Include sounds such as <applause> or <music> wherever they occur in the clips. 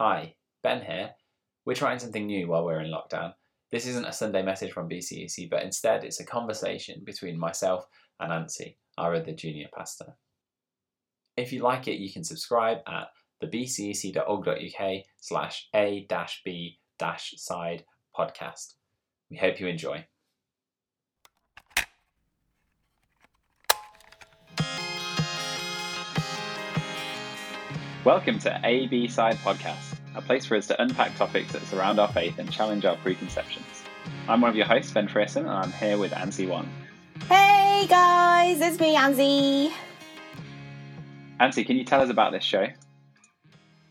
Hi, Ben here. We're trying something new while we're in lockdown. This isn't a Sunday message from BCEC, but instead it's a conversation between myself and Nancy, our other junior pastor. If you like it, you can subscribe at thebcec.org.uk slash a-b-side podcast. We hope you enjoy. Welcome to AB Side Podcast, a place for us to unpack topics that surround our faith and challenge our preconceptions. I'm one of your hosts, Ben Frierson, and I'm here with Ansi Wong. Hey guys, it's me, Anzi. Ansi, can you tell us about this show?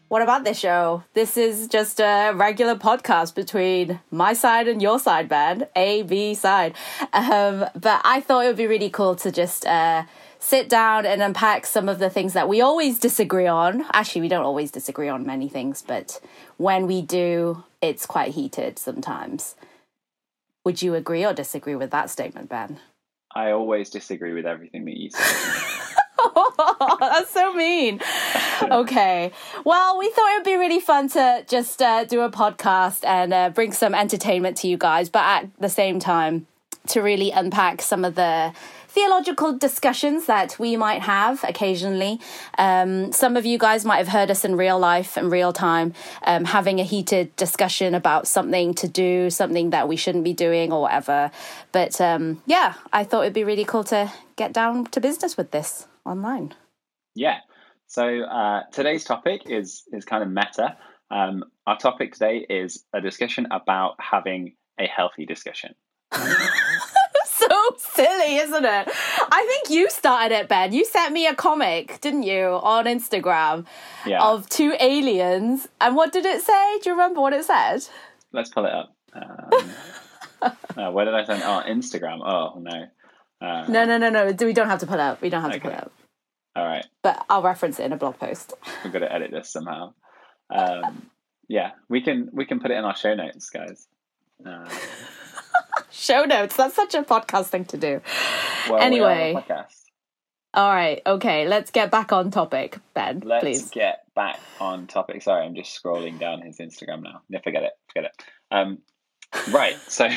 What about this show? This is just a regular podcast between my side and your side, Ben. A, B side. Um, but I thought it would be really cool to just uh, sit down and unpack some of the things that we always disagree on. Actually, we don't always disagree on many things, but when we do, it's quite heated sometimes. Would you agree or disagree with that statement, Ben? I always disagree with everything that you say. <laughs> That's so mean. <laughs> Okay. Well, we thought it would be really fun to just uh, do a podcast and uh, bring some entertainment to you guys, but at the same time, to really unpack some of the theological discussions that we might have occasionally. Um, some of you guys might have heard us in real life and real time um, having a heated discussion about something to do, something that we shouldn't be doing, or whatever. But um, yeah, I thought it'd be really cool to get down to business with this online. Yeah. So uh, today's topic is is kind of meta. Um, our topic today is a discussion about having a healthy discussion. <laughs> <laughs> silly, isn't it? I think you started it, Ben. You sent me a comic, didn't you, on Instagram Yeah. of two aliens. And what did it say? Do you remember what it said? Let's pull it up. Um, uh, <laughs> where did I send? Oh, Instagram. Oh no. Uh, No, no, no, no. We don't have to pull it up. We don't have to pull it up. All right. But I'll reference it in a blog post. <laughs> We've got to edit this somehow. Um, yeah, we can we can put it in our show notes, guys. Uh, Show notes. That's such a podcast thing to do. well, we're on a Anyway. podcast. All right. Okay. Let's get back on topic, Ben, Let's please. get back on topic. Sorry, I'm just scrolling down his Instagram now. No, forget it. Forget it. Um, right. <laughs> So,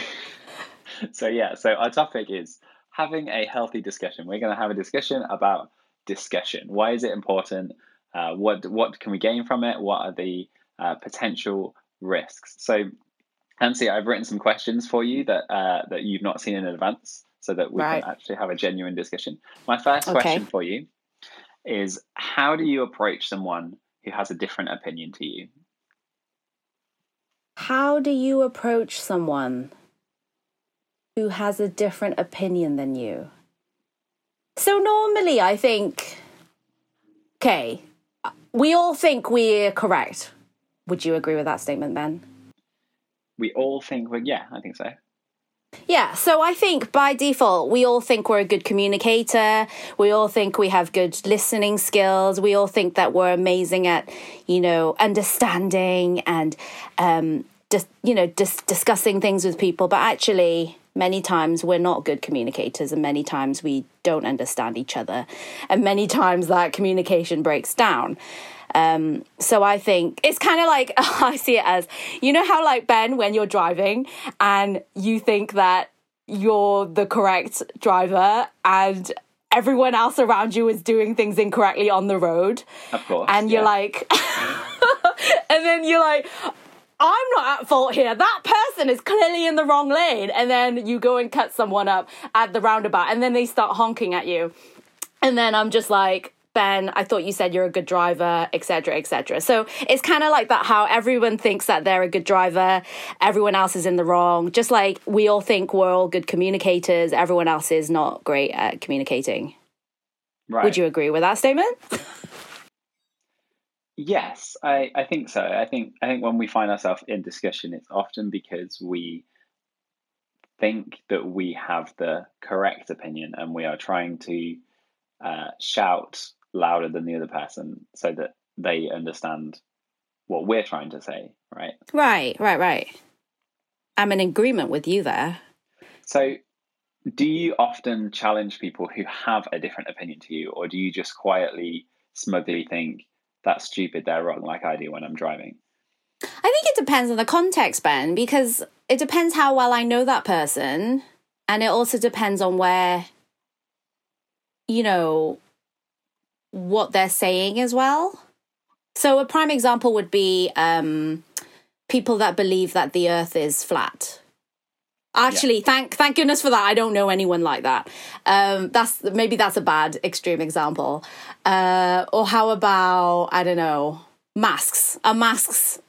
so yeah. So our topic is having a healthy discussion. We're going to have a discussion about discussion. Why is it important? Uh, what what can we gain from it? What are the uh, potential risks? So, Nancy, I've written some questions for you that uh, that you've not seen in advance, so that we Right. can actually have a genuine discussion. My first Okay. question for you is how do you approach someone who has a different opinion to you? How do you approach someone who has a different opinion than you? So, normally, I think, okay, we all think we're correct. Would you agree with that statement, Ben? We all think, well, yeah, I think so. Yeah, so I think by default, we all think we're a good communicator. We all think we have good listening skills. We all think that we're amazing at, you know, understanding and, um, just, you know, just discussing things with people. But actually, many times we're not good communicators, and many times we don't understand each other. And many times that communication breaks down. Um, so I think it's kind of like <laughs> I see it as you know how like Ben when you're driving and you think that you're the correct driver and everyone else around you is doing things incorrectly on the road Of course. and you're yeah. like <laughs> and then you're like I'm not at fault here. That person is clearly in the wrong lane. And then you go and cut someone up at the roundabout and then they start honking at you. And then I'm just like, Ben, I thought you said you're a good driver, etc., etc. So it's kind of like that how everyone thinks that they're a good driver, everyone else is in the wrong. Just like we all think we're all good communicators, everyone else is not great at communicating. right. Would you agree with that statement? Yes, I, I think so. I think I think when we find ourselves in discussion, it's often because we think that we have the correct opinion and we are trying to uh, shout louder than the other person so that they understand what we're trying to say, right? Right, right, right. I'm in agreement with you there. So, do you often challenge people who have a different opinion to you, or do you just quietly, smugly think that's stupid, they're wrong, like I do when I'm driving? I think it depends on the context, Ben, because it depends how well I know that person. And it also depends on where, you know, what they're saying as well. So a prime example would be um, people that believe that the earth is flat. Actually, yeah. thank thank goodness for that. I don't know anyone like that. Um, that's maybe that's a bad extreme example. Uh, or how about I don't know masks? Are masks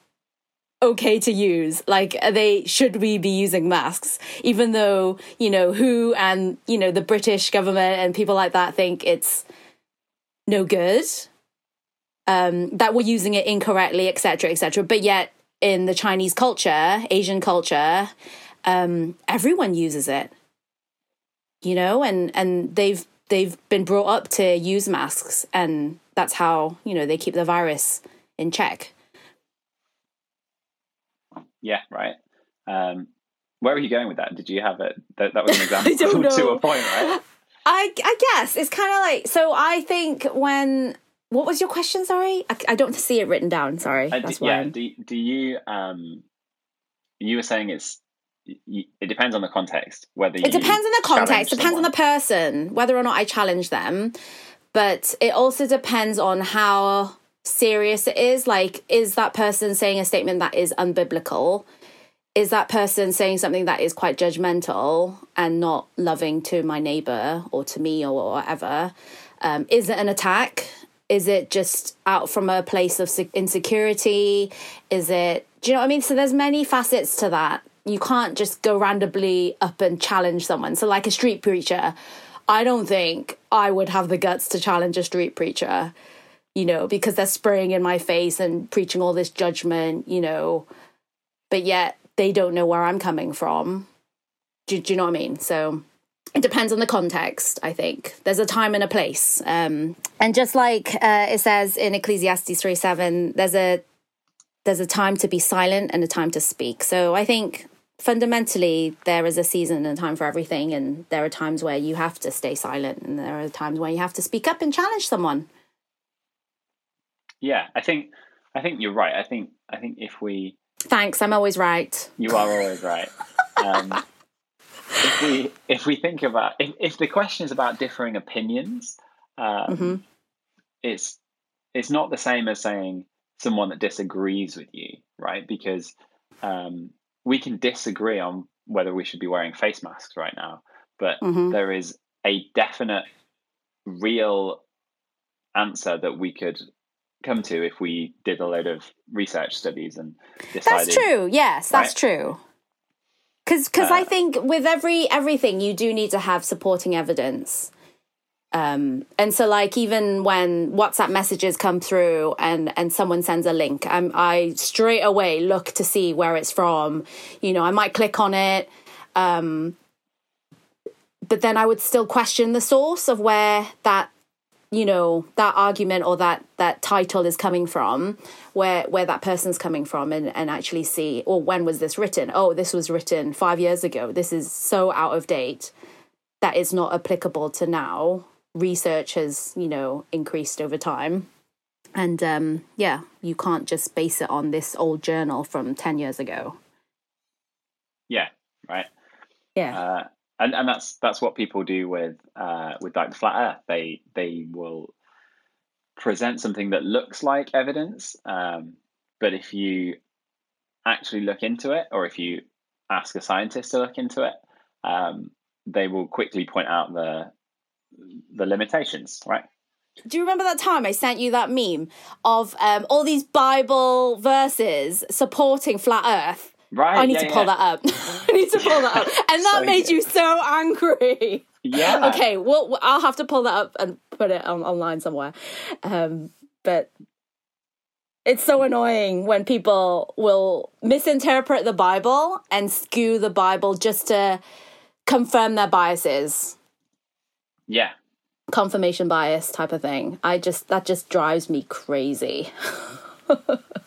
okay to use? Like, they should we be using masks? Even though you know who and you know the British government and people like that think it's no good. Um, that we're using it incorrectly, etc., etc. But yet, in the Chinese culture, Asian culture, um, everyone uses it you know and and they've they've been brought up to use masks and that's how you know they keep the virus in check yeah right um where were you going with that did you have it that, that was an <laughs> example <laughs> to a point right i i guess. It's kind of like so i think when what was your question sorry? I, I don't see it written down sorry. Uh, do, yeah do, do you um you were saying it's it depends on the context whether you it depends on the context depends someone. on the person whether or not i challenge them. But it also depends on how serious it is. Like is that person saying a statement that is unbiblical is that person saying something that is quite judgmental and not loving to my neighbor or to me or whatever? Um, is it an attack? Is it just out from a place of insecurity? Is it do you know what i mean? So there's many facets to that. You can't just go randomly up and challenge someone. So, like a street preacher, I don't think I would have the guts to challenge a street preacher, you know, because they're spraying in my face and preaching all this judgment, you know, but yet they don't know where I'm coming from. Do, do you know what I mean? So, it depends on the context i think. There's a time and a place. Um, and just like uh, it says in ecclesiastes 3 7 there's a there's a time to be silent and a time to speak. So i think fundamentally there is a season and a time for everything and there are times where you have to stay silent and there are times where you have to speak up and challenge someone. Yeah i think i think you're right. I think i think if we thanks i'm always right you are always right um, if we if we think about if, if the question is about differing opinions um, mm-hmm. it's it's not the same as saying someone that disagrees with you right because um, we can disagree on whether we should be wearing face masks right now, but mm-hmm. there is a definite, real answer that we could come to if we did a load of research studies and decided. That's true. Yes, that's right? true. Because because uh, I think with every everything you do need to have supporting evidence. Um, and so like even when WhatsApp messages come through and and someone sends a link, I'm, I straight away look to see where it's from. You know, I might click on it, um, but then I would still question the source of where that you know that argument or that that title is coming from where where that person's coming from and and actually see or oh, when was this written? Oh this was written 5 years ago. This is so out of date that it's not applicable to now. Research has you know increased over time. And um, yeah you can't just base it on this old journal from 10 years ago. Yeah right. Yeah. Uh, and and that's that's what people do with uh, with like the flat earth they they will present something that looks like evidence um, but if you actually look into it or if you ask a scientist to look into it um, they will quickly point out the the limitations, right? Do you remember that time I sent you that meme of um, all these Bible verses supporting flat Earth? Right. I need yeah, to pull yeah. that up. <laughs> I need to pull that up, <laughs> and that so made good. you so angry. Yeah. okay. Well, I'll have to pull that up and put it on, online somewhere. Um, but it's so annoying when people will misinterpret the Bible and skew the Bible just to confirm their biases. Yeah. Confirmation bias type of thing. I just that just drives me crazy. <laughs>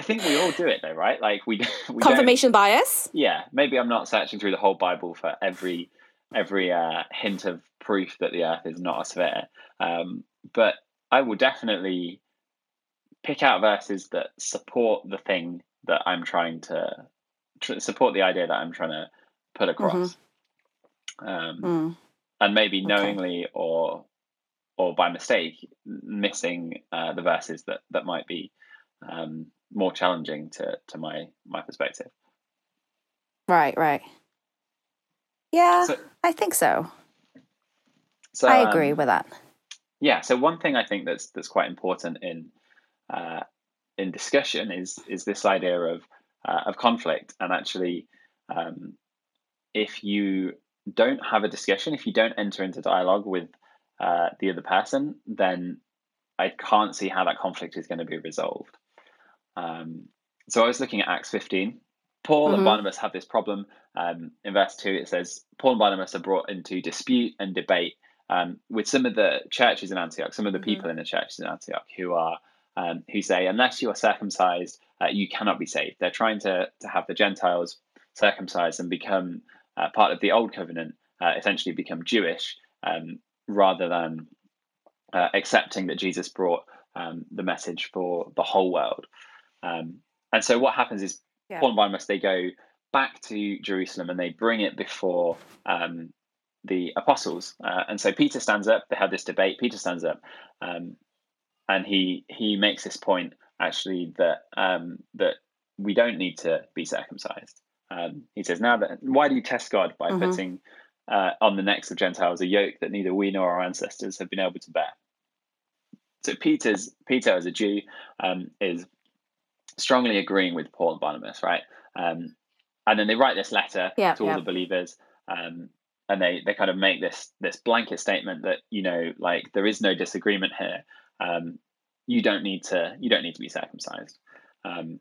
I think we all do it though, right? Like we, <laughs> we confirmation bias. Yeah, maybe I'm not searching through the whole Bible for every every uh, hint of proof that the Earth is not a sphere, um, but I will definitely pick out verses that support the thing that I'm trying to tr- support the idea that I'm trying to put across. Um, Mm. and maybe Okay. knowingly or or by mistake missing uh, the verses that that might be um, more challenging to to my my perspective. Right, right. Yeah, So, I think so. so I agree um, with that. yeah. So one thing I think that's that's quite important in uh, in discussion is is this idea of uh, of conflict and actually um, if you don't have a discussion, if you don't enter into dialogue with uh, the other person, then I can't see how that conflict is going to be resolved. Um, so I was looking at Acts 15. Paul and Mhm. Barnabas have this problem. Um, in verse 2, it says, Paul and Barnabas are brought into dispute and debate um, with some of the churches in Antioch, some of the Mhm. people in the churches in Antioch who are um, who say, unless you are circumcised, uh, you cannot be saved. They're trying to, to have the Gentiles circumcised and become uh, part of the old covenant, uh, essentially become Jewish, um, rather than uh, accepting that Jesus brought um, the message for the whole world. Um, and so what happens is Yeah. Paul and Barnabas they go back to Jerusalem and they bring it before um, the apostles. Uh, and so Peter stands up. They have this debate. Peter stands up, um, and he he makes this point actually that um, that we don't need to be circumcised. Um, he says, "Now that why do you test God by Mhm. putting uh, on the necks of Gentiles a yoke that neither we nor our ancestors have been able to bear?" So Peter's Peter as a Jew um, is strongly agreeing with Paul and Barnabas, right? Um, and then they write this letter Yeah, to all yeah. the believers, um, and they they kind of make this this blanket statement that you know like there is no disagreement here. Um, you don't need to you don't need to be circumcised, um,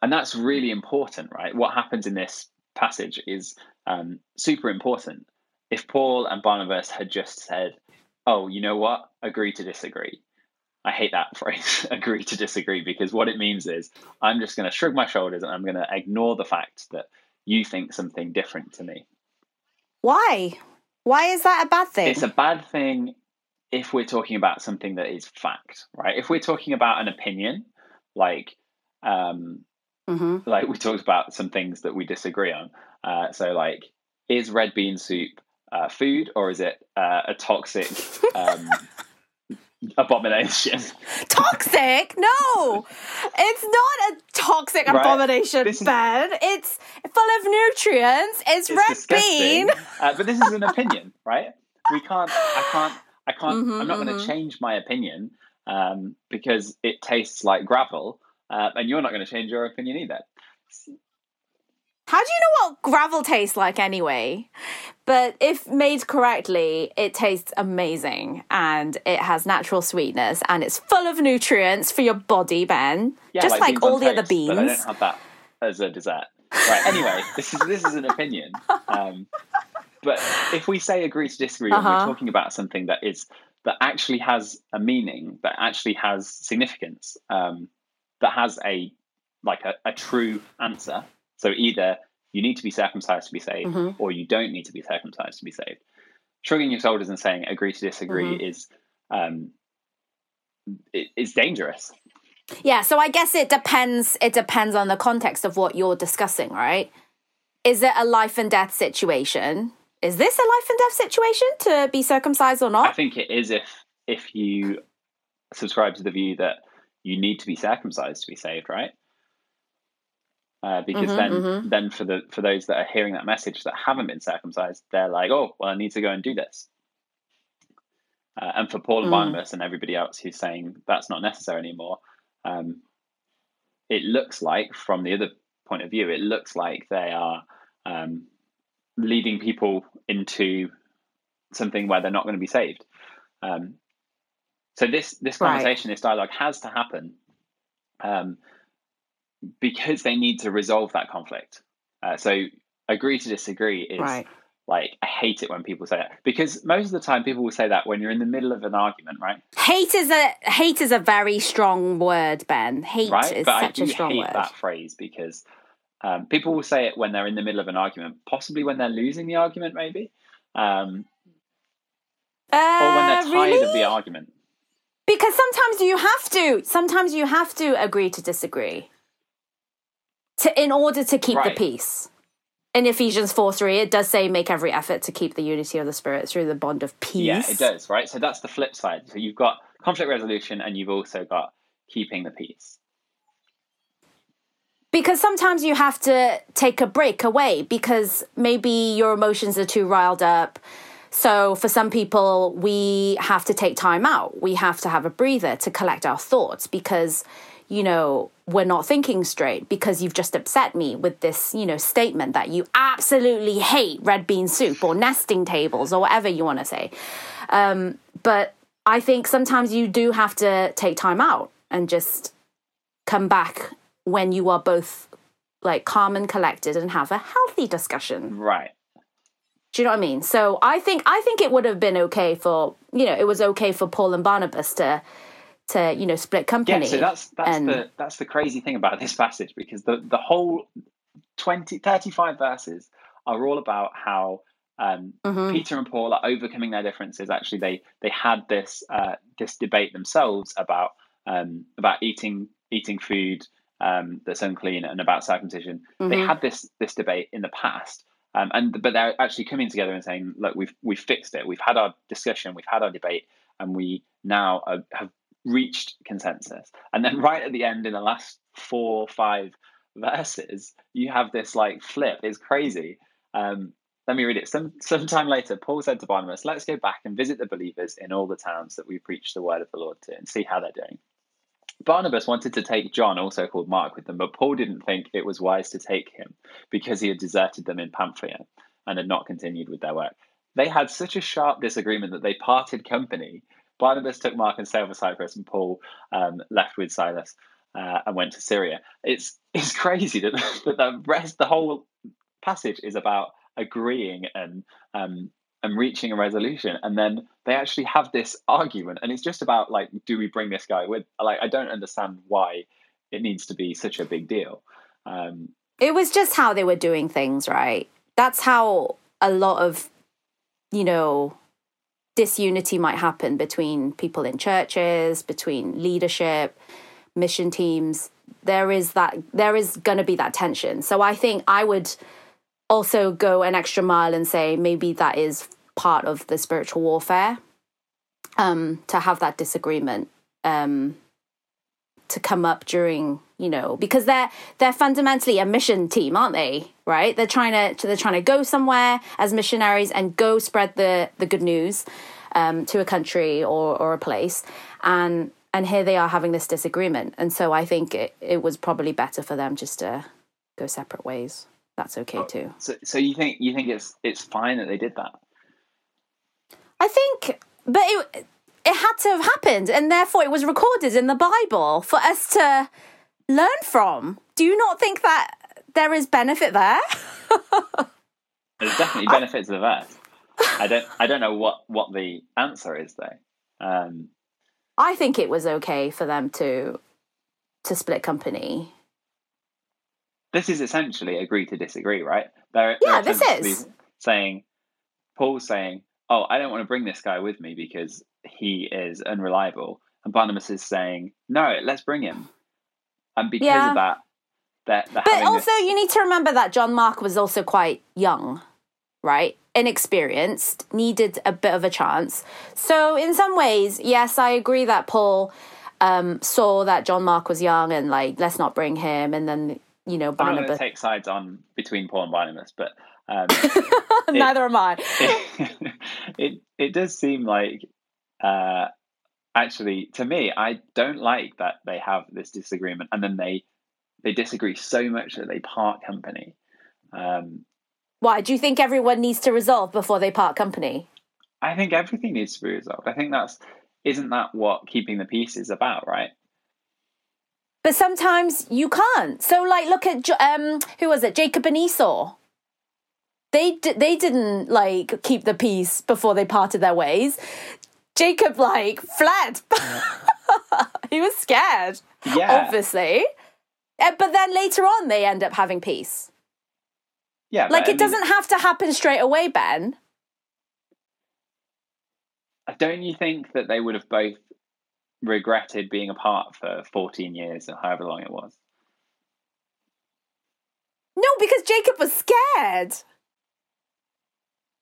and that's really important, right? What happens in this passage is um, super important. If Paul and Barnabas had just said, "Oh, you know what? Agree to disagree," I hate that <laughs> phrase, agree to disagree, because what it means is I'm just going to shrug my shoulders and I'm going to ignore the fact that you think something different to me. Why? Why is that a bad thing? It's a bad thing if we're talking about something that is fact, right? If we're talking about an opinion, like um, hmm like we talked about some things that we disagree on. Uh, so, like, is red bean soup uh, food or is it uh, a toxic <laughs> um, abomination? toxic? No, it's not a toxic Right. abomination, This is- Ben. It's full of nutrients. It's, it's red disgusting. bean. Uh, but this is an opinion, right? We can't. I can't. I can't. Mhm, I'm not going mhm. to change my opinion um, because it tastes like gravel, uh, and you're not going to change your opinion either. How do you know what gravel tastes like anyway? But if made correctly, it tastes amazing and it has natural sweetness and it's full of nutrients for your body, Ben. Yeah, Just like, on all the other beans. But I don't have that as a dessert. Right. Anyway, <laughs> this is this is an opinion. Um, but if we say agree to disagree, Uh-huh. we're talking about something that is that actually has a meaning, that actually has significance, um, that has a like a, a true answer. So either you need to be circumcised to be saved, Mhm. or you don't need to be circumcised to be saved. Shrugging your shoulders and saying agree to disagree Mhm. is um, is dangerous. Yeah, so I guess it depends it depends on the context of what you're discussing, right? Is it a life and death situation? Is this a life and death situation to be circumcised or not? I think it is if if you subscribe to the view that you need to be circumcised to be saved, right? Uh, because Mhm, then, mhm. then for the for those that are hearing that message that haven't been circumcised, they're like, oh, well, I need to go and do this. Uh, and for Paul and Mm. Barnabas and everybody else who's saying that's not necessary anymore, um, it looks like, from the other point of view, it looks like they are um, leading people into something where they're not going to be saved. Um, so this this Right. conversation, this dialogue, has to happen um, because they need to resolve that conflict. Uh, so agree to disagree is Right. like I hate it when people say that because most of the time people will say that when you're in the middle of an argument, right? Hate is a hate is a very strong word, Ben. Hate right? is but I such do a strong hate word. that phrase because um, people will say it when they're in the middle of an argument, possibly when they're losing the argument, maybe, um, Uh, or when they're tired really? of the argument. Because sometimes you have to. Sometimes you have to agree to disagree. But in order to keep Right. the peace. In Ephesians 4 3, it does say, make every effort to keep the unity of the Spirit through the bond of peace. Yeah, it does, right? So that's the flip side. So you've got conflict resolution and you've also got keeping the peace. Because sometimes you have to take a break away because maybe your emotions are too riled up. So for some people, we have to take time out. We have to have a breather to collect our thoughts because, you know, we're not thinking straight because you've just upset me with this, you know, statement that you absolutely hate red bean soup or nesting tables or whatever you want to say. Um, but I think sometimes you do have to take time out and just come back when you are both like calm and collected and have a healthy discussion. Right. Do you know what I mean? So I think I think it would have been okay for you know it was okay for Paul and Barnabas to to you know split company. Yeah, so that's that's and- the that's the crazy thing about this passage because the the whole 20 35 verses are all about how um, Mhm. Peter and Paul are overcoming their differences. Actually, they they had this uh, this debate themselves about um, about eating eating food um, that's unclean and about circumcision. They Mhm. had this this debate in the past, um, and but they're actually coming together and saying, "Look, we've we've fixed it. We've had our discussion. We've had our debate, and we now uh, have reached consensus." And then right at the end, in the last four or five verses, you have this like flip. It's crazy. Um, let me read it. Some sometime later, Paul said to Barnabas, "Let's go back and visit the believers in all the towns that we preach the word of the Lord to, and see how they're doing." Barnabas wanted to take John, also called Mark, with them, but Paul didn't think it was wise to take him because he had deserted them in Pamphylia and had not continued with their work. They had such a sharp disagreement that they parted company. Barnabas took Mark and sailed for Cyprus, and Paul um, left with Silas uh, and went to Syria. It's <laughs> it's crazy that, that the rest, the whole passage is about agreeing and um, and reaching a resolution, and then they actually have this argument, and it's just about like, do we bring this guy with? Like, I don't understand why it needs to be such a big deal. Um, it was just how they were doing things, right? That's how a lot of, you know, disunity might happen between people in churches, between leadership, mission teams. There is that, there is going to be that tension. So I think I would also go an extra mile and say maybe that is part of the spiritual warfare um, to have that disagreement. Um, to come up during you know because they're they're fundamentally a mission team aren't they? Right? They're trying to they're trying to go somewhere as missionaries and go spread the the good news um, to a country or or a place. And and here they are having this disagreement. And so i think it, it was probably better for them just to go separate ways. That's okay too. so, so you think you think it's it's fine that they did that? i think but it it had to have happened. And therefore it was recorded in the bible for us to learn from do you not think that there is benefit there There's definitely <laughs> benefits the verse. I don't I don't know what what the answer is though. Um, i think it was okay for them to to split company this is essentially agree to disagree, right? They're, Yeah, they're this is. saying Paul's saying, "Oh, I don't want to bring this guy with me because he is unreliable," and Barnabas is saying, "No, let's bring him." And because Yeah. of that, they're, they're But also, this, you need to remember that John Mark was also quite young, right? Inexperienced, needed a bit of a chance. So, in some ways, yes, I agree that Paul um, saw that John Mark was young and like, let's not bring him. And then, you know, I'm not going to take sides on between Paul and Barnabas, but um, <laughs> Neither am I. it, <laughs> it it does seem like uh, actually to me I don't like that they have this disagreement and then they they disagree so much that they part company. Um, Why? Do you think everyone needs to resolve before they part company? I think everything needs to be resolved. I think that's isn't that what keeping the peace is about, right? But sometimes you can't. So, like, look at um, who was it? Jacob and Esau. They d- they didn't like keep the peace before they parted their ways. Jacob like fled. <laughs> he was scared, Yeah, obviously. Uh, But then later on, they end up having peace. yeah. Like but I it mean, doesn't have to happen straight away, Ben. Don't you think that they would have both regretted being apart for 14 years or however long it was? No, because Jacob was scared.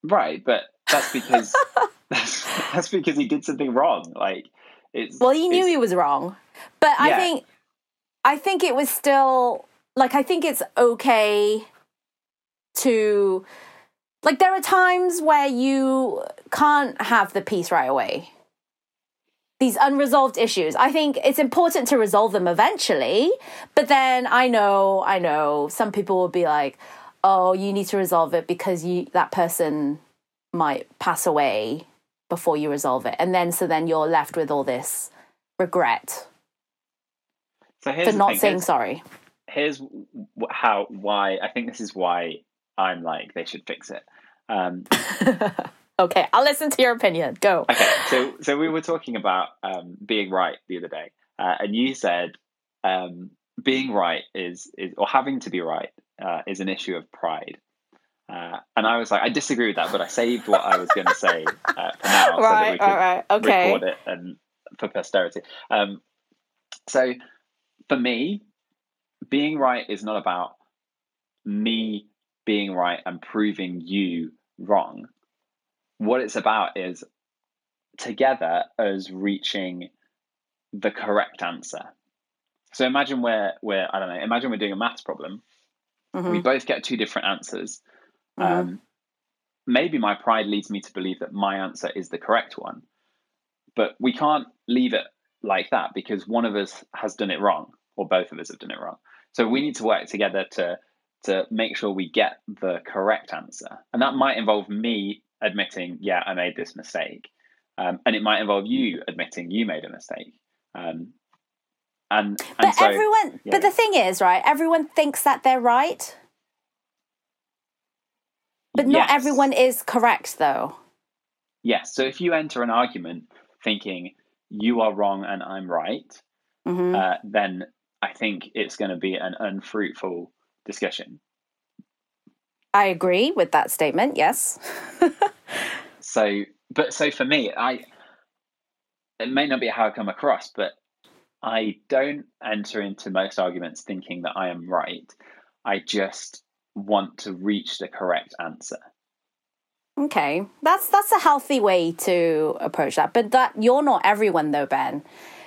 Right, but that's because <laughs> that's, that's because he did something wrong. Like it's Well, he knew he was wrong. But I think I think it was still like I think it's okay to like there are times where you can't have the peace right away. These unresolved issues. I think it's important to resolve them eventually, but then I know, I know some people will be like, "Oh, you need to resolve it because you that person might pass away before you resolve it." And then so then you're left with all this regret so here's for not thing, saying here's- sorry. here's how why I think this is why I'm like they should fix it. Um, <laughs> Okay, I'll listen to your opinion. Go. okay, so so we were talking about um, being right the other day, uh, and you said um, being right is is or having to be right uh, is an issue of pride. Uh, and I was like, I disagree with that, but I saved what I was going to say uh, for now, so that we could all right, okay. record it and for posterity. Um, so for me, being right is not about me being right and proving you wrong. What it's about is together as reaching the correct answer. So imagine we're we're I don't know, imagine we're doing a maths problem. We Mhm, both get two different answers. Mhm. Um, maybe my pride leads me to believe that my answer is the correct one, but we can't leave it like that because one of us has done it wrong, or both of us have done it wrong. So we need to work together to to make sure we get the correct answer, and that might involve me admitting, yeah, I made this mistake, um, and it might involve you admitting you made a mistake. Um, and and But so everyone, yeah. but the thing is, right? Everyone thinks that they're right, but not yes. everyone is correct, though. Yes. So if you enter an argument thinking you are wrong and I'm right, hmm uh, then I think it's going to be an unfruitful discussion. I agree with that statement. Yes. <laughs> So, but so for me, I it may not be how I come across, but I don't enter into most arguments thinking that I am right. I just want to reach the correct answer. Okay, that's that's a healthy way to approach that. But that you're not everyone though, Ben,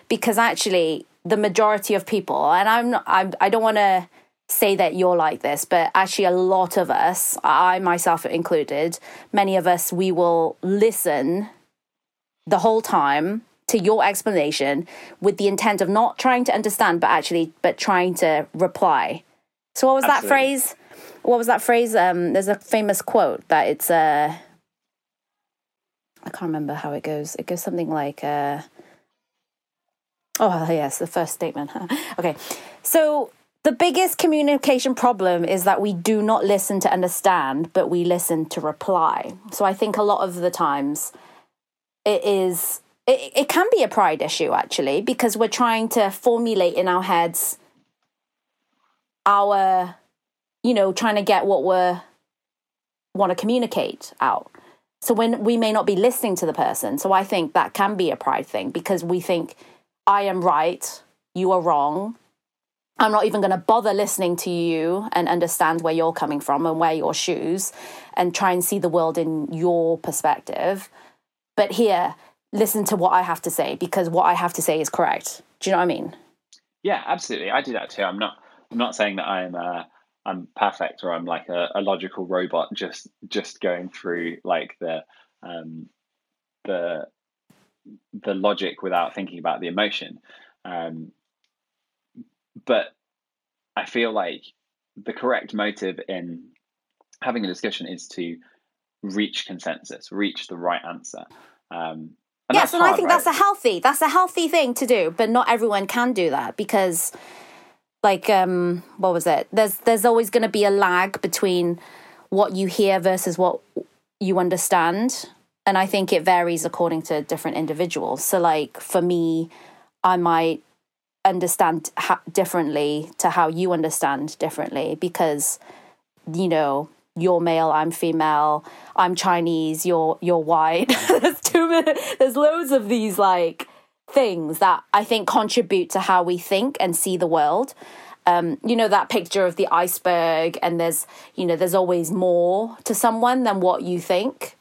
because actually the majority of people, and I'm not, I'm, I don't want to say that you're like this, but actually a lot of us, I myself included, many of us, we will listen the whole time to your explanation with the intent of not trying to understand, but actually, but trying to reply. So what was that phrase? What was that phrase? Um, there's a famous quote that it's uh, I can't remember how it goes. It goes something like, uh, oh, yes, the first statement. <laughs> okay. So the biggest communication problem is that we do not listen to understand, but we listen to reply. So I think a lot of the times it is, it, it can be a pride issue actually, because we're trying to formulate in our heads our, you know, trying to get what we're want to communicate out. So when we may not be listening to the person. So I think that can be a pride thing because we think I am right, you are wrong. I'm not even going to bother listening to you and understand where you're coming from and wear your shoes and try and see the world in your perspective. But here, listen to what I have to say because what I have to say is correct. Do you know what I mean? Yeah, absolutely. I do that too. I'm not. I'm not saying that I'm. Uh, I'm perfect or I'm like a, a logical robot just just going through like the um, the the logic without thinking about the emotion. Um, but I feel like the correct motive in having a discussion is to reach consensus, reach the right answer. Um, and yes, and I think right? that's a healthy that's a healthy thing to do, but not everyone can do that because like um what was it? There's there's always going to be a lag between what you hear versus what you understand, and I think it varies according to different individuals. So like for me, I might understand ha- differently to how you understand differently because you know you're male i'm female i'm chinese you're you're white <laughs> there's too many there's loads of these like things that i think contribute to how we think and see the world. Um, you know that picture of the iceberg and there's you know there's always more to someone than what you think.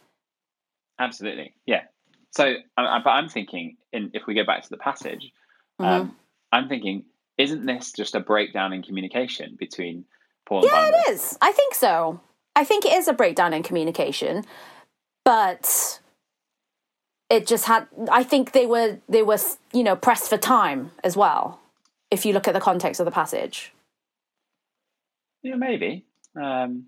Absolutely. Yeah. So I, but i'm thinking in, if we go back to the passage mm-hmm. um, i'm thinking isn't this just a breakdown in communication between paul and yeah it is. I think so. I think it is a breakdown in communication but it just had i think they were they were you know pressed for time as well if you look at the context of the passage. Yeah, maybe. Um,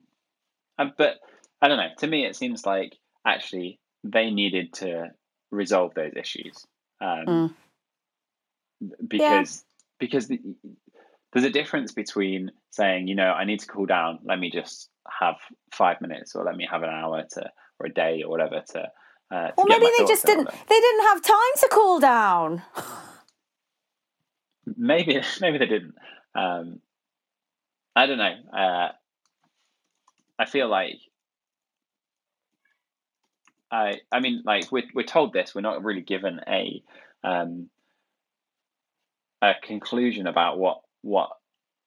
uh, but I don't know. To me, it seems like actually they needed to resolve those issues um, mm. because yeah. because the, there's a difference between saying, you know, I need to cool down. Let me just have five minutes, or let me have an hour to, or a day, or whatever to. Uh, or maybe they just didn't. They didn't have time to cool down. maybe <laughs> maybe they didn't. Um, I don't know. Uh, I feel like I I mean like we're we're told this. We're not really given a um, a conclusion about what what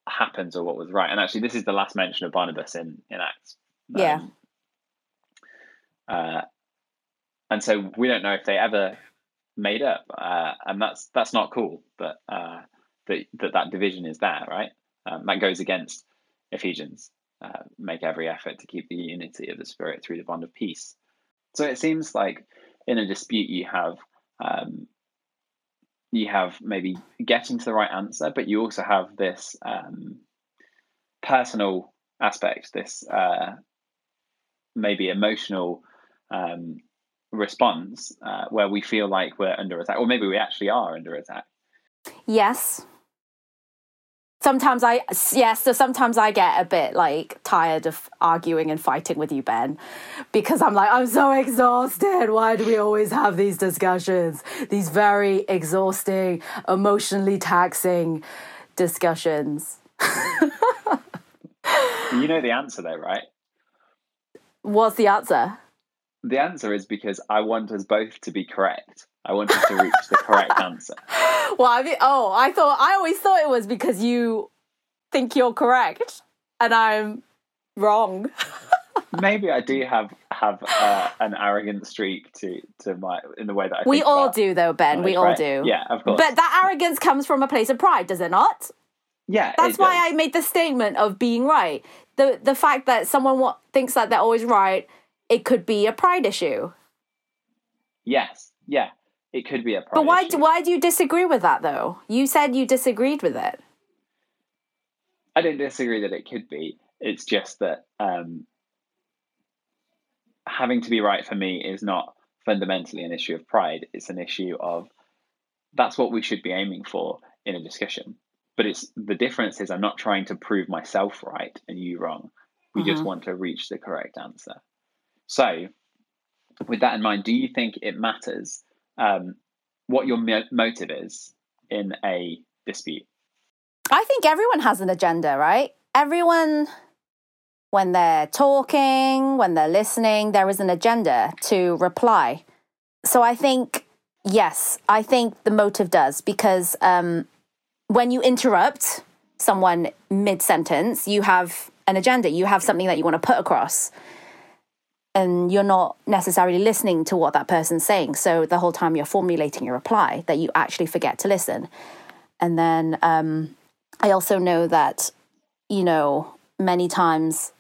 happens or what was right. And actually, this is the last mention of Barnabas in in Acts. Um, yeah. Uh, and so we don't know if they ever made up, uh, and that's that's not cool. But uh, that that that division is there, right? Um, that goes against Ephesians. Uh, make every effort to keep the unity of the spirit through the bond of peace. So it seems like in a dispute you have um, you have maybe getting to the right answer, but you also have this um, personal aspect, this uh, maybe emotional um, response uh, where we feel like we're under attack, or maybe we actually are under attack. Yes, sometimes I yes, so sometimes I get a bit like tired of arguing and fighting with you, Ben, because I'm like I'm so exhausted. Why do we always have these discussions? These very exhausting, emotionally taxing discussions. <laughs> you know the answer though, right? What's the answer? The answer is because I want us both to be correct. I wanted to reach the correct <laughs> answer. Well, I mean, oh, I thought I always thought it was because you think you're correct and I'm wrong. <laughs> Maybe I do have have uh, an arrogant streak to to my in the way that I. We all do, though, Ben. We all do. Yeah, of course. But that arrogance comes from a place of pride, does it not? Yeah, that's why does. I made the statement of being right. the The fact that someone thinks that they're always right, it could be a pride issue. Yes. Yeah. It could be a pride. But why issue. do, why do you disagree with that though? You said you disagreed with it. I don't disagree that it could be. It's just that um, having to be right for me is not fundamentally an issue of pride. It's an issue of that's what we should be aiming for in a discussion. But it's the difference is I'm not trying to prove myself right and you wrong. We mm-hmm. just want to reach the correct answer. So, with that in mind, do you think it matters um, what your mo- motive is in a dispute. I think everyone has an agenda, right? Everyone, when they're talking, when they're listening, there is an agenda to reply. So I think, yes, I think the motive does because um, when you interrupt someone mid sentence, you have an agenda, you have something that you want to put across and you're not necessarily listening to what that person's saying. So the whole time you're formulating your reply, that you actually forget to listen. And then um, I also know that, you know, many times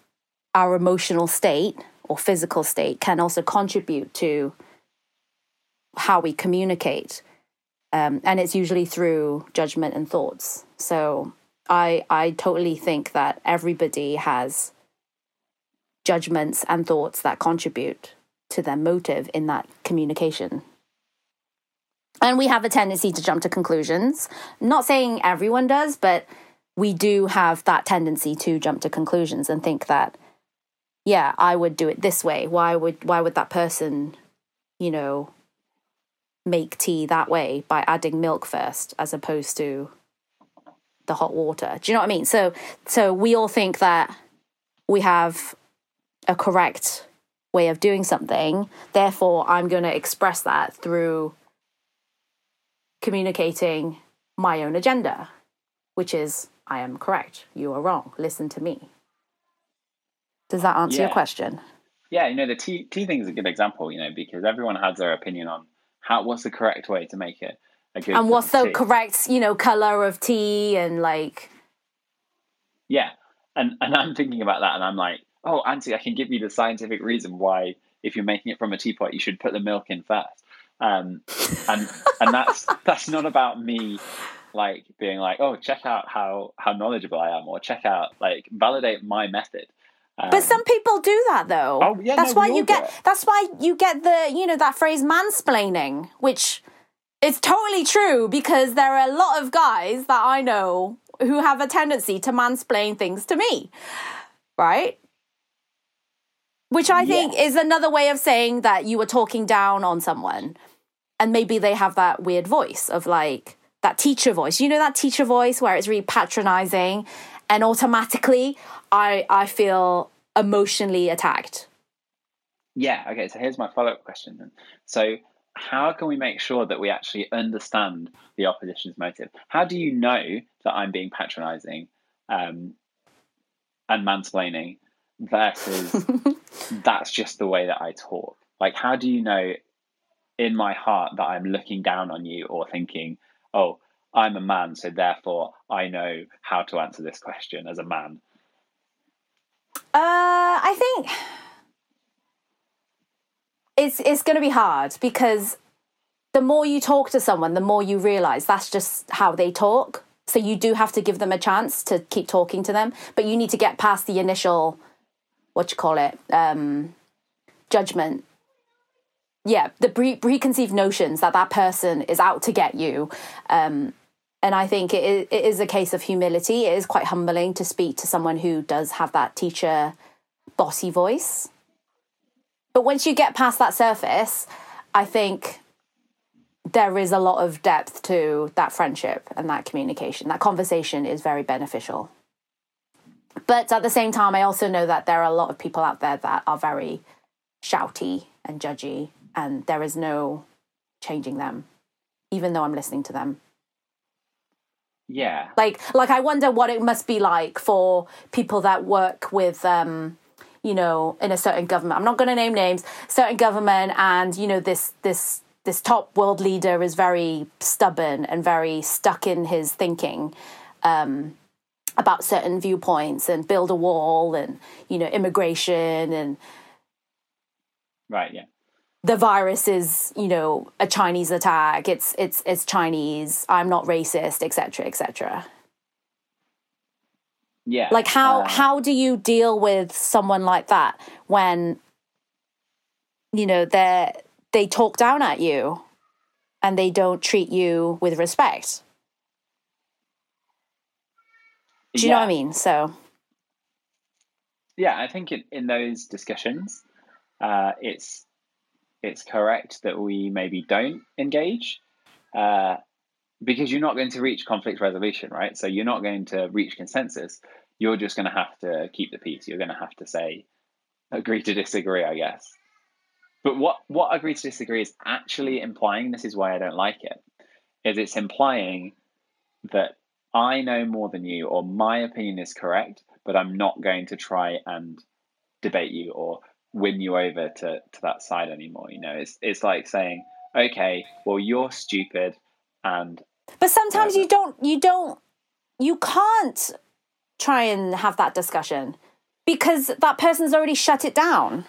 our emotional state or physical state can also contribute to how we communicate. Um, and it's usually through judgment and thoughts. So I I totally think that everybody has judgments and thoughts that contribute to their motive in that communication. And we have a tendency to jump to conclusions. not saying everyone does, but we do have that tendency to jump to conclusions and think that, yeah, I would do it this way. Why would why would that person, you know, make tea that way by adding milk first as opposed to the hot water? Do you know what I mean? So so we all think that we have a correct way of doing something. Therefore, I'm going to express that through communicating my own agenda, which is I am correct. You are wrong. Listen to me. Does that answer your question? Yeah, you know, the tea tea thing is a good example, you know, because everyone has their opinion on how what's the correct way to make it a good And what's the tea. correct, you know, color of tea and like Yeah. And and I'm thinking about that and I'm like, oh Auntie, I can give you the scientific reason why if you're making it from a teapot you should put the milk in first. Um and and that's <laughs> that's not about me like being like, oh check out how how knowledgeable I am or check out like validate my method. Um, But some people do that though. Oh, yeah, that's no, why you get that's why you get the you know that phrase mansplaining, which is totally true because there are a lot of guys that I know who have a tendency to mansplain things to me. Right? Which I think Yeah. is another way of saying that you were talking down on someone. And maybe they have that weird voice of like that teacher voice. You know that teacher voice where it's really patronizing and automatically I I feel emotionally attacked. Yeah. Okay. So here's my follow up question then. So, how can we make sure that we actually understand the opposition's motive? How do you know that I'm being patronizing um, and mansplaining versus <laughs> that's just the way that I talk? Like, how do you know in my heart that I'm looking down on you or thinking, oh, I'm a man, so therefore I know how to answer this question as a man? Uh, I think it's it's going to be hard because the more you talk to someone, the more you realize that's just how they talk. So you do have to give them a chance to keep talking to them, but you need to get past the initial what you call it um, judgment. Yeah, the pre- preconceived notions that that person is out to get you. Um, and I think it it is a case of humility. It is quite humbling to speak to someone who does have that teacher bossy voice. But once you get past that surface, I think there is a lot of depth to that friendship and that communication. That conversation is very beneficial. But at the same time, I also know that there are a lot of people out there that are very shouty and judgy, and there is no changing them, even though I'm listening to them. Yeah. like like i wonder what it must be like for people that work with um you know in a certain government. I'm not going to name names. Certain government and you know this this this top world leader is very stubborn and very stuck in his thinking. Um about certain viewpoints and build a wall and you know immigration and Right. Yeah. the virus is you know a chinese attack it's it's it's chinese i'm not racist etc etc Yeah. like how Uh, how do you deal with someone like that when you know they they talk down at you and they don't treat you with respect do you know what i mean so Yeah, I think in, in those discussions, uh, it's it's correct that we maybe don't engage uh, because you're not going to reach conflict resolution, right? So you're not going to reach consensus. You're just going to have to keep the peace. You're going to have to say, agree to disagree, I guess. But what what agree to disagree is actually implying. This is why I don't like it. Is it's implying that I know more than you, or my opinion is correct, but I'm not going to try and debate you or win you over to, to that side anymore. You know, it's it's like saying, okay, well you're stupid, and but sometimes Yeah. you don't you don't you can't try and have that discussion because that person's already shut it down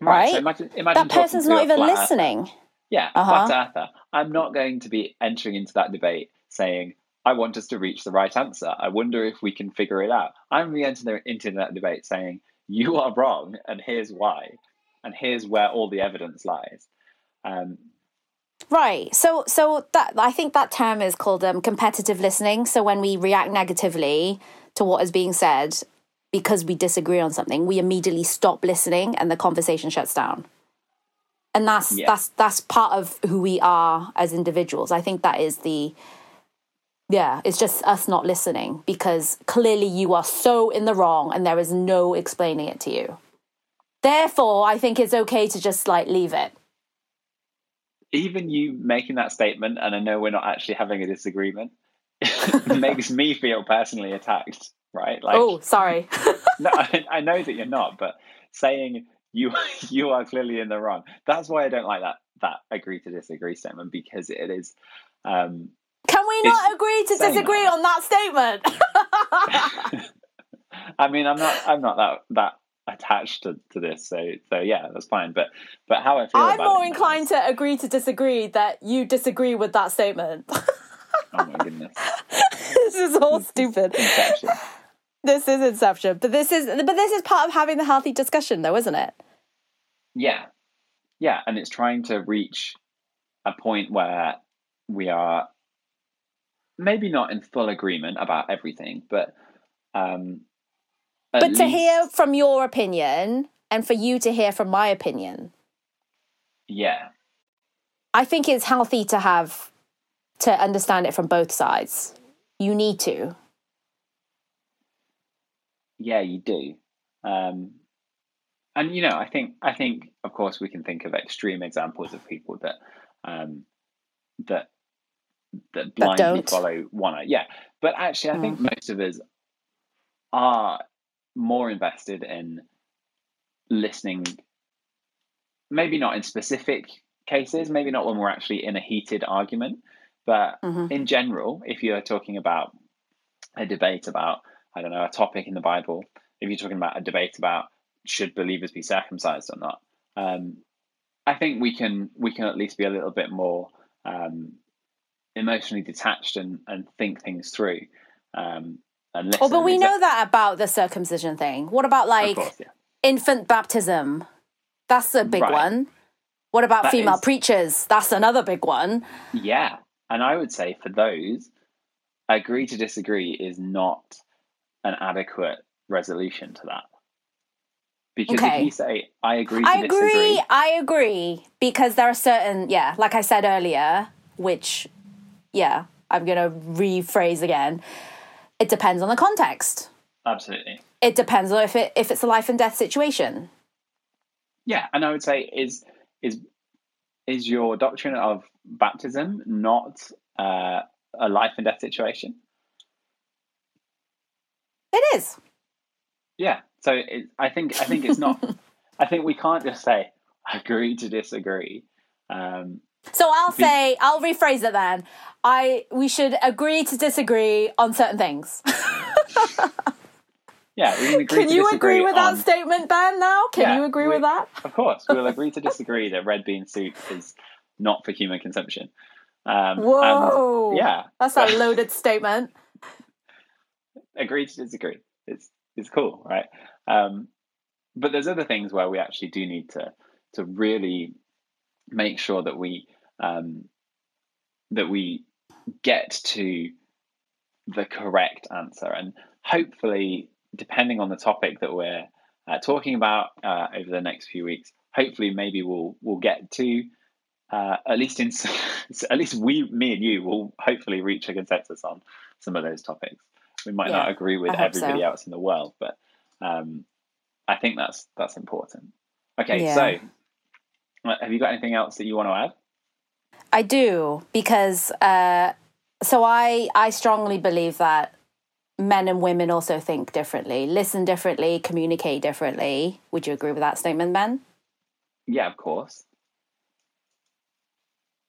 Right. So imagine, imagine that person's not even flat earther. listening Yeah, Uh-huh. flat earther. I'm not going to be entering into that debate saying, I want us to reach the right answer. I wonder if we can figure it out. I'm re entering into that debate saying, you are wrong, and here's why. And here's where all the evidence lies. Um, Right. So so that I think that term is called um, competitive listening. So when we react negatively to what is being said because we disagree on something, we immediately stop listening and the conversation shuts down. And that's Yeah. that's that's part of who we are as individuals. I think that is the yeah, it's just us not listening because clearly you are so in the wrong and there is no explaining it to you. Therefore, I think it's okay to just like leave it. even you making that statement, and I know we're not actually having a disagreement, <laughs> <laughs> makes me feel personally attacked, right? Like, oh, sorry. <laughs> no, I, I know that you're not, but saying you you are clearly in the wrong. That's why I don't like that that agree to disagree statement because it is. Um, Can we not agree to disagree that. on that statement? <laughs> I mean, I'm not I'm not that that attached to, to this, so so yeah, that's fine. But but how I feel I'm more it inclined to agree to disagree that you disagree with that statement. <laughs> Oh my goodness, this is all stupid. Inception. This is inception, but this is but this is part of having the healthy discussion, though, isn't it? Yeah, yeah, and it's trying to reach a point where we are maybe not in full agreement about everything, but um, But to hear from your opinion and for you to hear from my opinion, yeah, I think it's healthy to have to understand it from both sides. You need to. yeah, you do. Um, and you know, I think I think of course we can think of extreme examples of people that um, that that blindly don't. follow one. Yeah, but actually, I think most of us are more invested in listening. Maybe not in specific cases. Maybe not when we're actually in a heated argument. But Mhm. in general, if you're talking about a debate about I don't know a topic in the Bible, if you're talking about a debate about should believers be circumcised or not, um, I think we can we can at least be a little bit more um, emotionally detached and, and think things through. Um, and listen. Oh, but we know that about the circumcision thing. What about like course, yeah. infant baptism? That's a big Right. one. What about That female is- preachers? That's another big one. Yeah, and I would say for those, agree to disagree is not an adequate resolution to that. Because Okay. if you say I agree to I disagree, agree. I agree because there are certain, yeah, like I said earlier, which, yeah, I'm going to rephrase again. It depends on the context. absolutely. It depends on if it if it's a life and death situation. Yeah, and I would say is is is your doctrine of baptism not uh, a life and death situation? It is. Yeah. So it, I think I think it's not. <laughs> I think we can't just say agree to disagree. Um, So I'll say I'll rephrase it then. I we should agree to disagree on certain things. <laughs> yeah, we can Can you agree with on, that statement, Ben? Now, can Yeah, you agree we- with that? Of course, <laughs> we'll agree to disagree that red bean soup is not for human consumption. Um, and- Whoa! yeah, that's a <laughs> loaded statement. agree to disagree. It's it's cool, right? Um, but there's other things where we actually do need to to really make sure that we um, that we get to the correct answer, and hopefully, depending on the topic that we're uh, talking about uh, over the next few weeks, hopefully, maybe we'll we'll get to uh, at least in <laughs> at least we, me and you, will hopefully reach a consensus on some of those topics. We might not agree with hope so. everybody else in the world, but um, I think that's that's important. Okay, Yeah. so uh, have you got anything else that you want to add? I do because uh, so I I strongly believe that men and women also think differently, listen differently, communicate differently. Would you agree with that statement, Ben? Yeah, of course.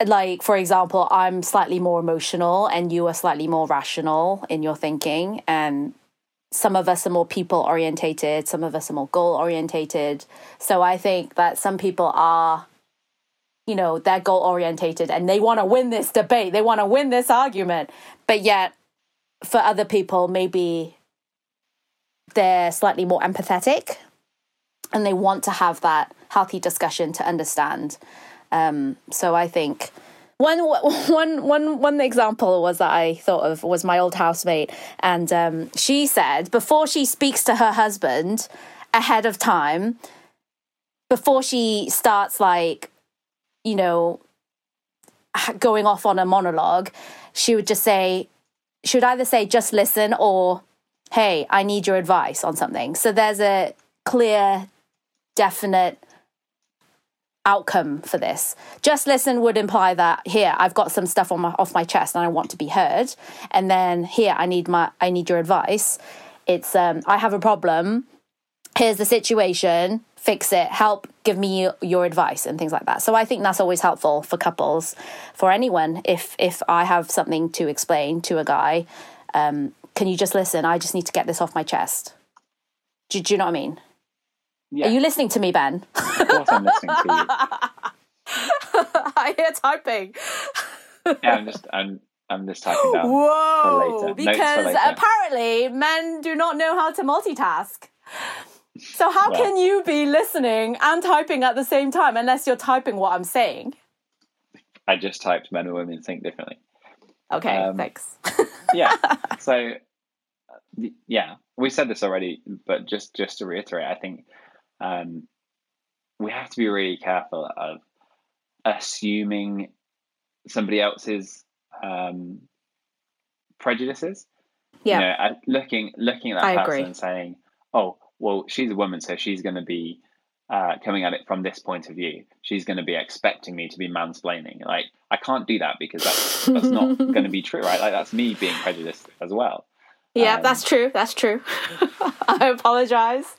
Like, for example, I'm slightly more emotional and you are slightly more rational in your thinking. And some of us are more people orientated, some of us are more goal orientated. So I think that some people are, you know, they're goal orientated and they want to win this debate, they want to win this argument. But yet, for other people, maybe they're slightly more empathetic and they want to have that healthy discussion to understand. Um, so I think one one one one example was that I thought of was my old housemate, and um, she said before she speaks to her husband ahead of time, before she starts like, you know, going off on a monologue, she would just say, she would either say just listen or, hey, I need your advice on something. So there's a clear, definite outcome for this. Just listen would imply that here I've got some stuff on my off my chest and I want to be heard, and then here I need my I need your advice. It's um, I have a problem. Here's the situation. Fix it. Help. Give me your, advice and things like that. So I think that's always helpful for couples, for anyone. If if I have something to explain to a guy, um, can you just listen? I just need to get this off my chest. Do, do you know what I mean? Yeah. Are you listening to me, Ben? Of course, I'm listening to you. <laughs> I hear typing. Yeah, I'm just I'm I'm just typing down. Whoa! later. Notes for Because apparently men do not know how to multitask. So how can you be listening and typing at the same time unless you're typing what I'm saying? I just typed men and women think differently. Okay, Um, thanks. Yeah. <laughs> so uh, yeah, we said this already, but just just to reiterate, I think um, we have to be really careful of assuming somebody else's um, prejudices. yeah. You know, looking looking at that I person agree. and saying, "Oh, well, she's a woman, so she's going to be uh, coming at it from this point of view. She's going to be expecting me to be mansplaining. Like, I can't do that because that's that's not <laughs> going to be true, right? Like, that's me being prejudiced as well. yeah, um, that's true. That's true. <laughs> I apologize.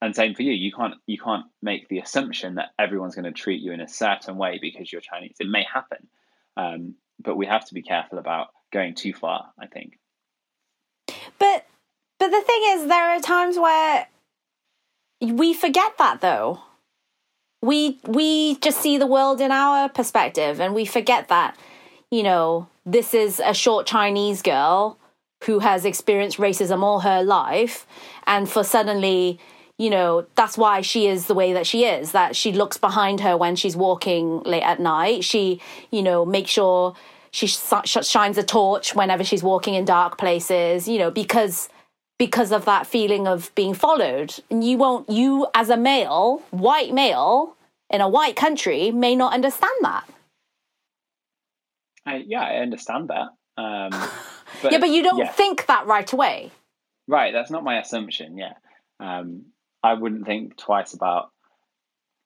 And same for you. You can't you can't make the assumption that everyone's going to treat you in a certain way because you're Chinese. It may happen, um, but we have to be careful about going too far. I think. But but the thing is there are times where we forget that though. We we just see the world in our perspective and we forget that you know this is a short Chinese girl who has experienced racism all her life and for suddenly you know that's why she is the way that she is that she looks behind her when she's walking late at night she you know makes sure she sh- sh- shines a torch whenever she's walking in dark places you know because because of that feeling of being followed and you won't you as a male white male in a white country may not understand that I, yeah, I understand that. Um, <laughs> but, yeah but you don't yeah. think that right away Right, that's not my assumption. Yeah, um, I wouldn't think twice about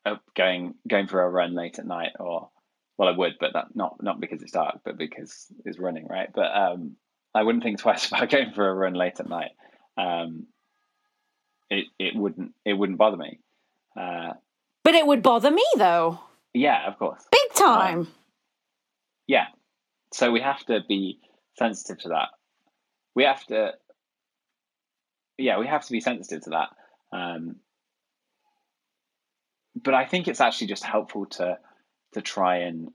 uh, going going for a run late at night, or well, I would, but that not not because it's dark, but because it's running, right? But um, I wouldn't think <laughs> twice about going for a run late at night. Um, it it wouldn't it wouldn't bother me. Uh, but it would bother me though yeah, of course. big time Yeah, so we have to be sensitive to that. We have to, yeah, we have to be sensitive to that. Um, but I think it's actually just helpful to to try and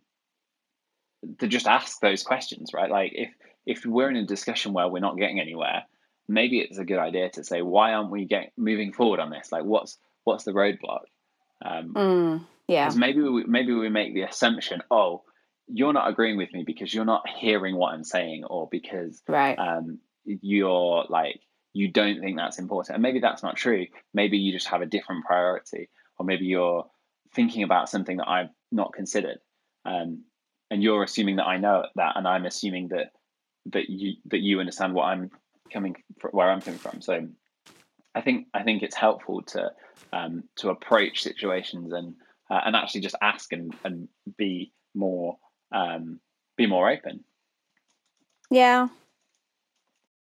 to just ask those questions, right? Like if if we're in a discussion where we're not getting anywhere, maybe it's a good idea to say, why aren't we get moving forward on this? Like, what's what's the roadblock? Um, Mm, yeah because maybe we, maybe we make the assumption, oh, you're not agreeing with me because you're not hearing what I'm saying, or because right um, you're like you don't think that's important, and maybe that's not true. Maybe you just have a different priority, or maybe you're thinking about something that I've not considered, um, and you're assuming that I know that, and I'm assuming that that you that you understand what I'm coming fr where I'm coming from. So I think I think it's helpful to um, to approach situations and uh, and actually just ask and, and be more um, be more open. Yeah.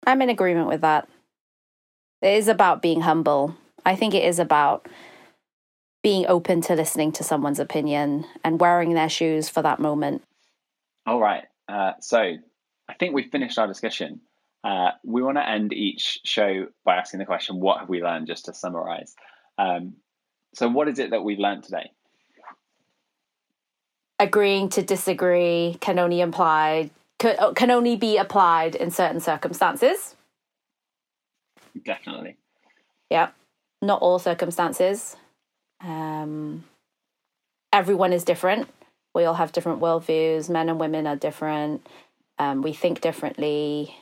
I'm in agreement with that. It is about being humble. I think it is about being open to listening to someone's opinion and wearing their shoes for that moment. All right. Uh, so I think we've finished our discussion. Uh, we want to end each show by asking the question, "What have we learned?" Just to summarize. Um, so, what is it that we've learned today? Agreeing to disagree can only imply can, can only be applied in certain circumstances. Definitely. Yeah. Not all circumstances. Um, everyone is different. We all have different worldviews. Men and women are different. Um, we think differently.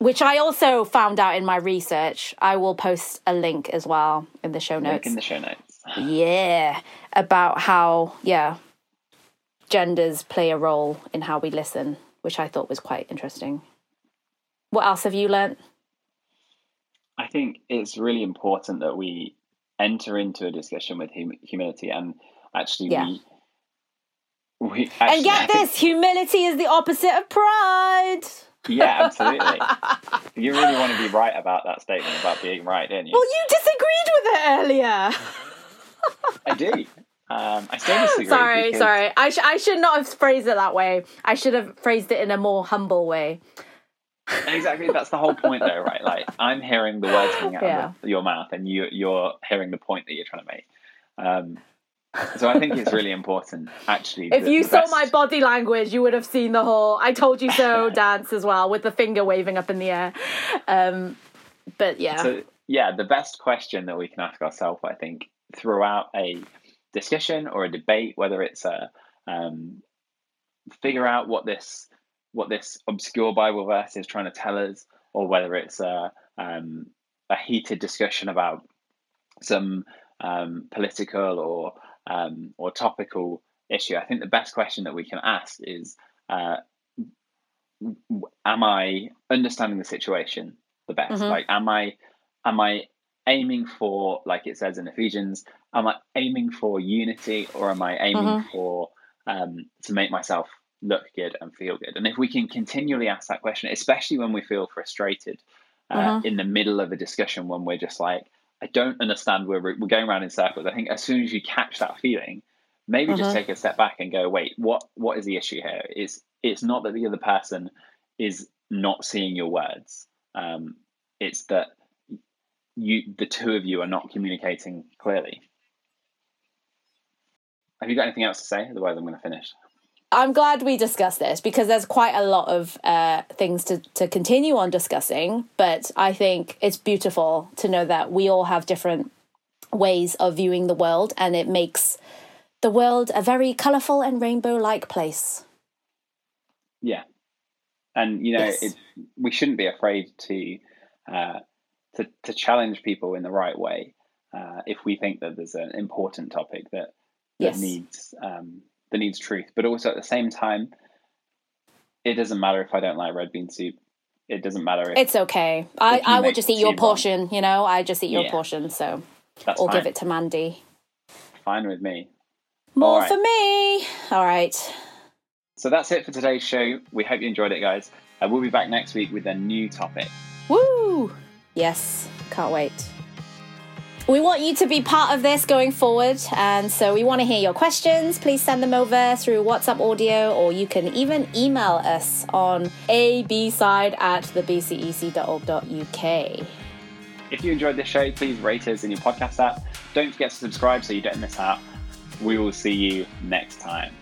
Which I also found out in my research. I will post a link as well in the show Link notes. in the show notes. yeah. About how, yeah, genders play a role in how we listen, which I thought was quite interesting. What else have you learnt? I think it's really important that we enter into a discussion with hum- humility and actually Yeah. we we and get this humility is the opposite of pride. Yeah absolutely you really want to be right about that statement about being right didn't you Well, you disagreed with it earlier. i do um, i still disagree sorry, because- sorry. I, sh- I should not have phrased it that way. I should have phrased it in a more humble way. exactly that's the whole point though right like i'm hearing the words coming out Yeah. of your mouth and you you're hearing the point that you're trying to make um, so i think it's really important actually If you saw best- my body language, you would have seen the whole "I told you so" <laughs> dance as well, with the finger waving up in the air. Um, but yeah, So yeah, the best question that we can ask ourselves, I think, throughout a discussion or a debate, whether it's a um, figure out what this what this obscure Bible verse is trying to tell us, or whether it's a um, a heated discussion about some um, political or um, or topical issue. I think the best question that we can ask is. Uh, am I understanding the situation the best? Mhm. Like, am I am I aiming for, like it says in Ephesians, am I aiming for unity or am I aiming Mhm. for um, to make myself look good and feel good? And if we can continually ask that question, especially when we feel frustrated uh, Mhm. in the middle of a discussion, when we're just like, I don't understand where we're, we're going around in circles. I think as soon as you catch that feeling, maybe just Mhm. take a step back and go, wait, what what is the issue here? It's it's not that the other person is not seeing your words. Um, it's that you the two of you are not communicating clearly. Have you got anything else to say? Otherwise, I'm going to finish. I'm glad we discussed this because there's quite a lot of uh, things to, to continue on discussing. But I think it's beautiful to know that we all have different ways of viewing the world, and it makes the world a very colourful and rainbow like place. Yeah, and you know, Yes. we shouldn't be afraid to uh, to to challenge people in the right way uh, if we think that there's an important topic that that Yes. needs um, that needs truth. But also at the same time, it doesn't matter if I don't like red bean soup. It doesn't matter if It's okay. I, I will just eat your wrong. portion, you know, I just eat your Yeah. portion. So that's I'll fine. give it to Mandy. fine with me. More right. for me. All right. So that's it for today's show. We hope you enjoyed it, guys. Uh, we'll be back next week with a new topic. Woo! Yes, can't wait. We want you to be part of this going forward, and so we want to hear your questions. Please send them over through WhatsApp audio, or you can even email us on abside at thebcec.org.uk. If you enjoyed this show, please rate us in your podcast app. Don't forget to subscribe so you don't miss out. We will see you next time.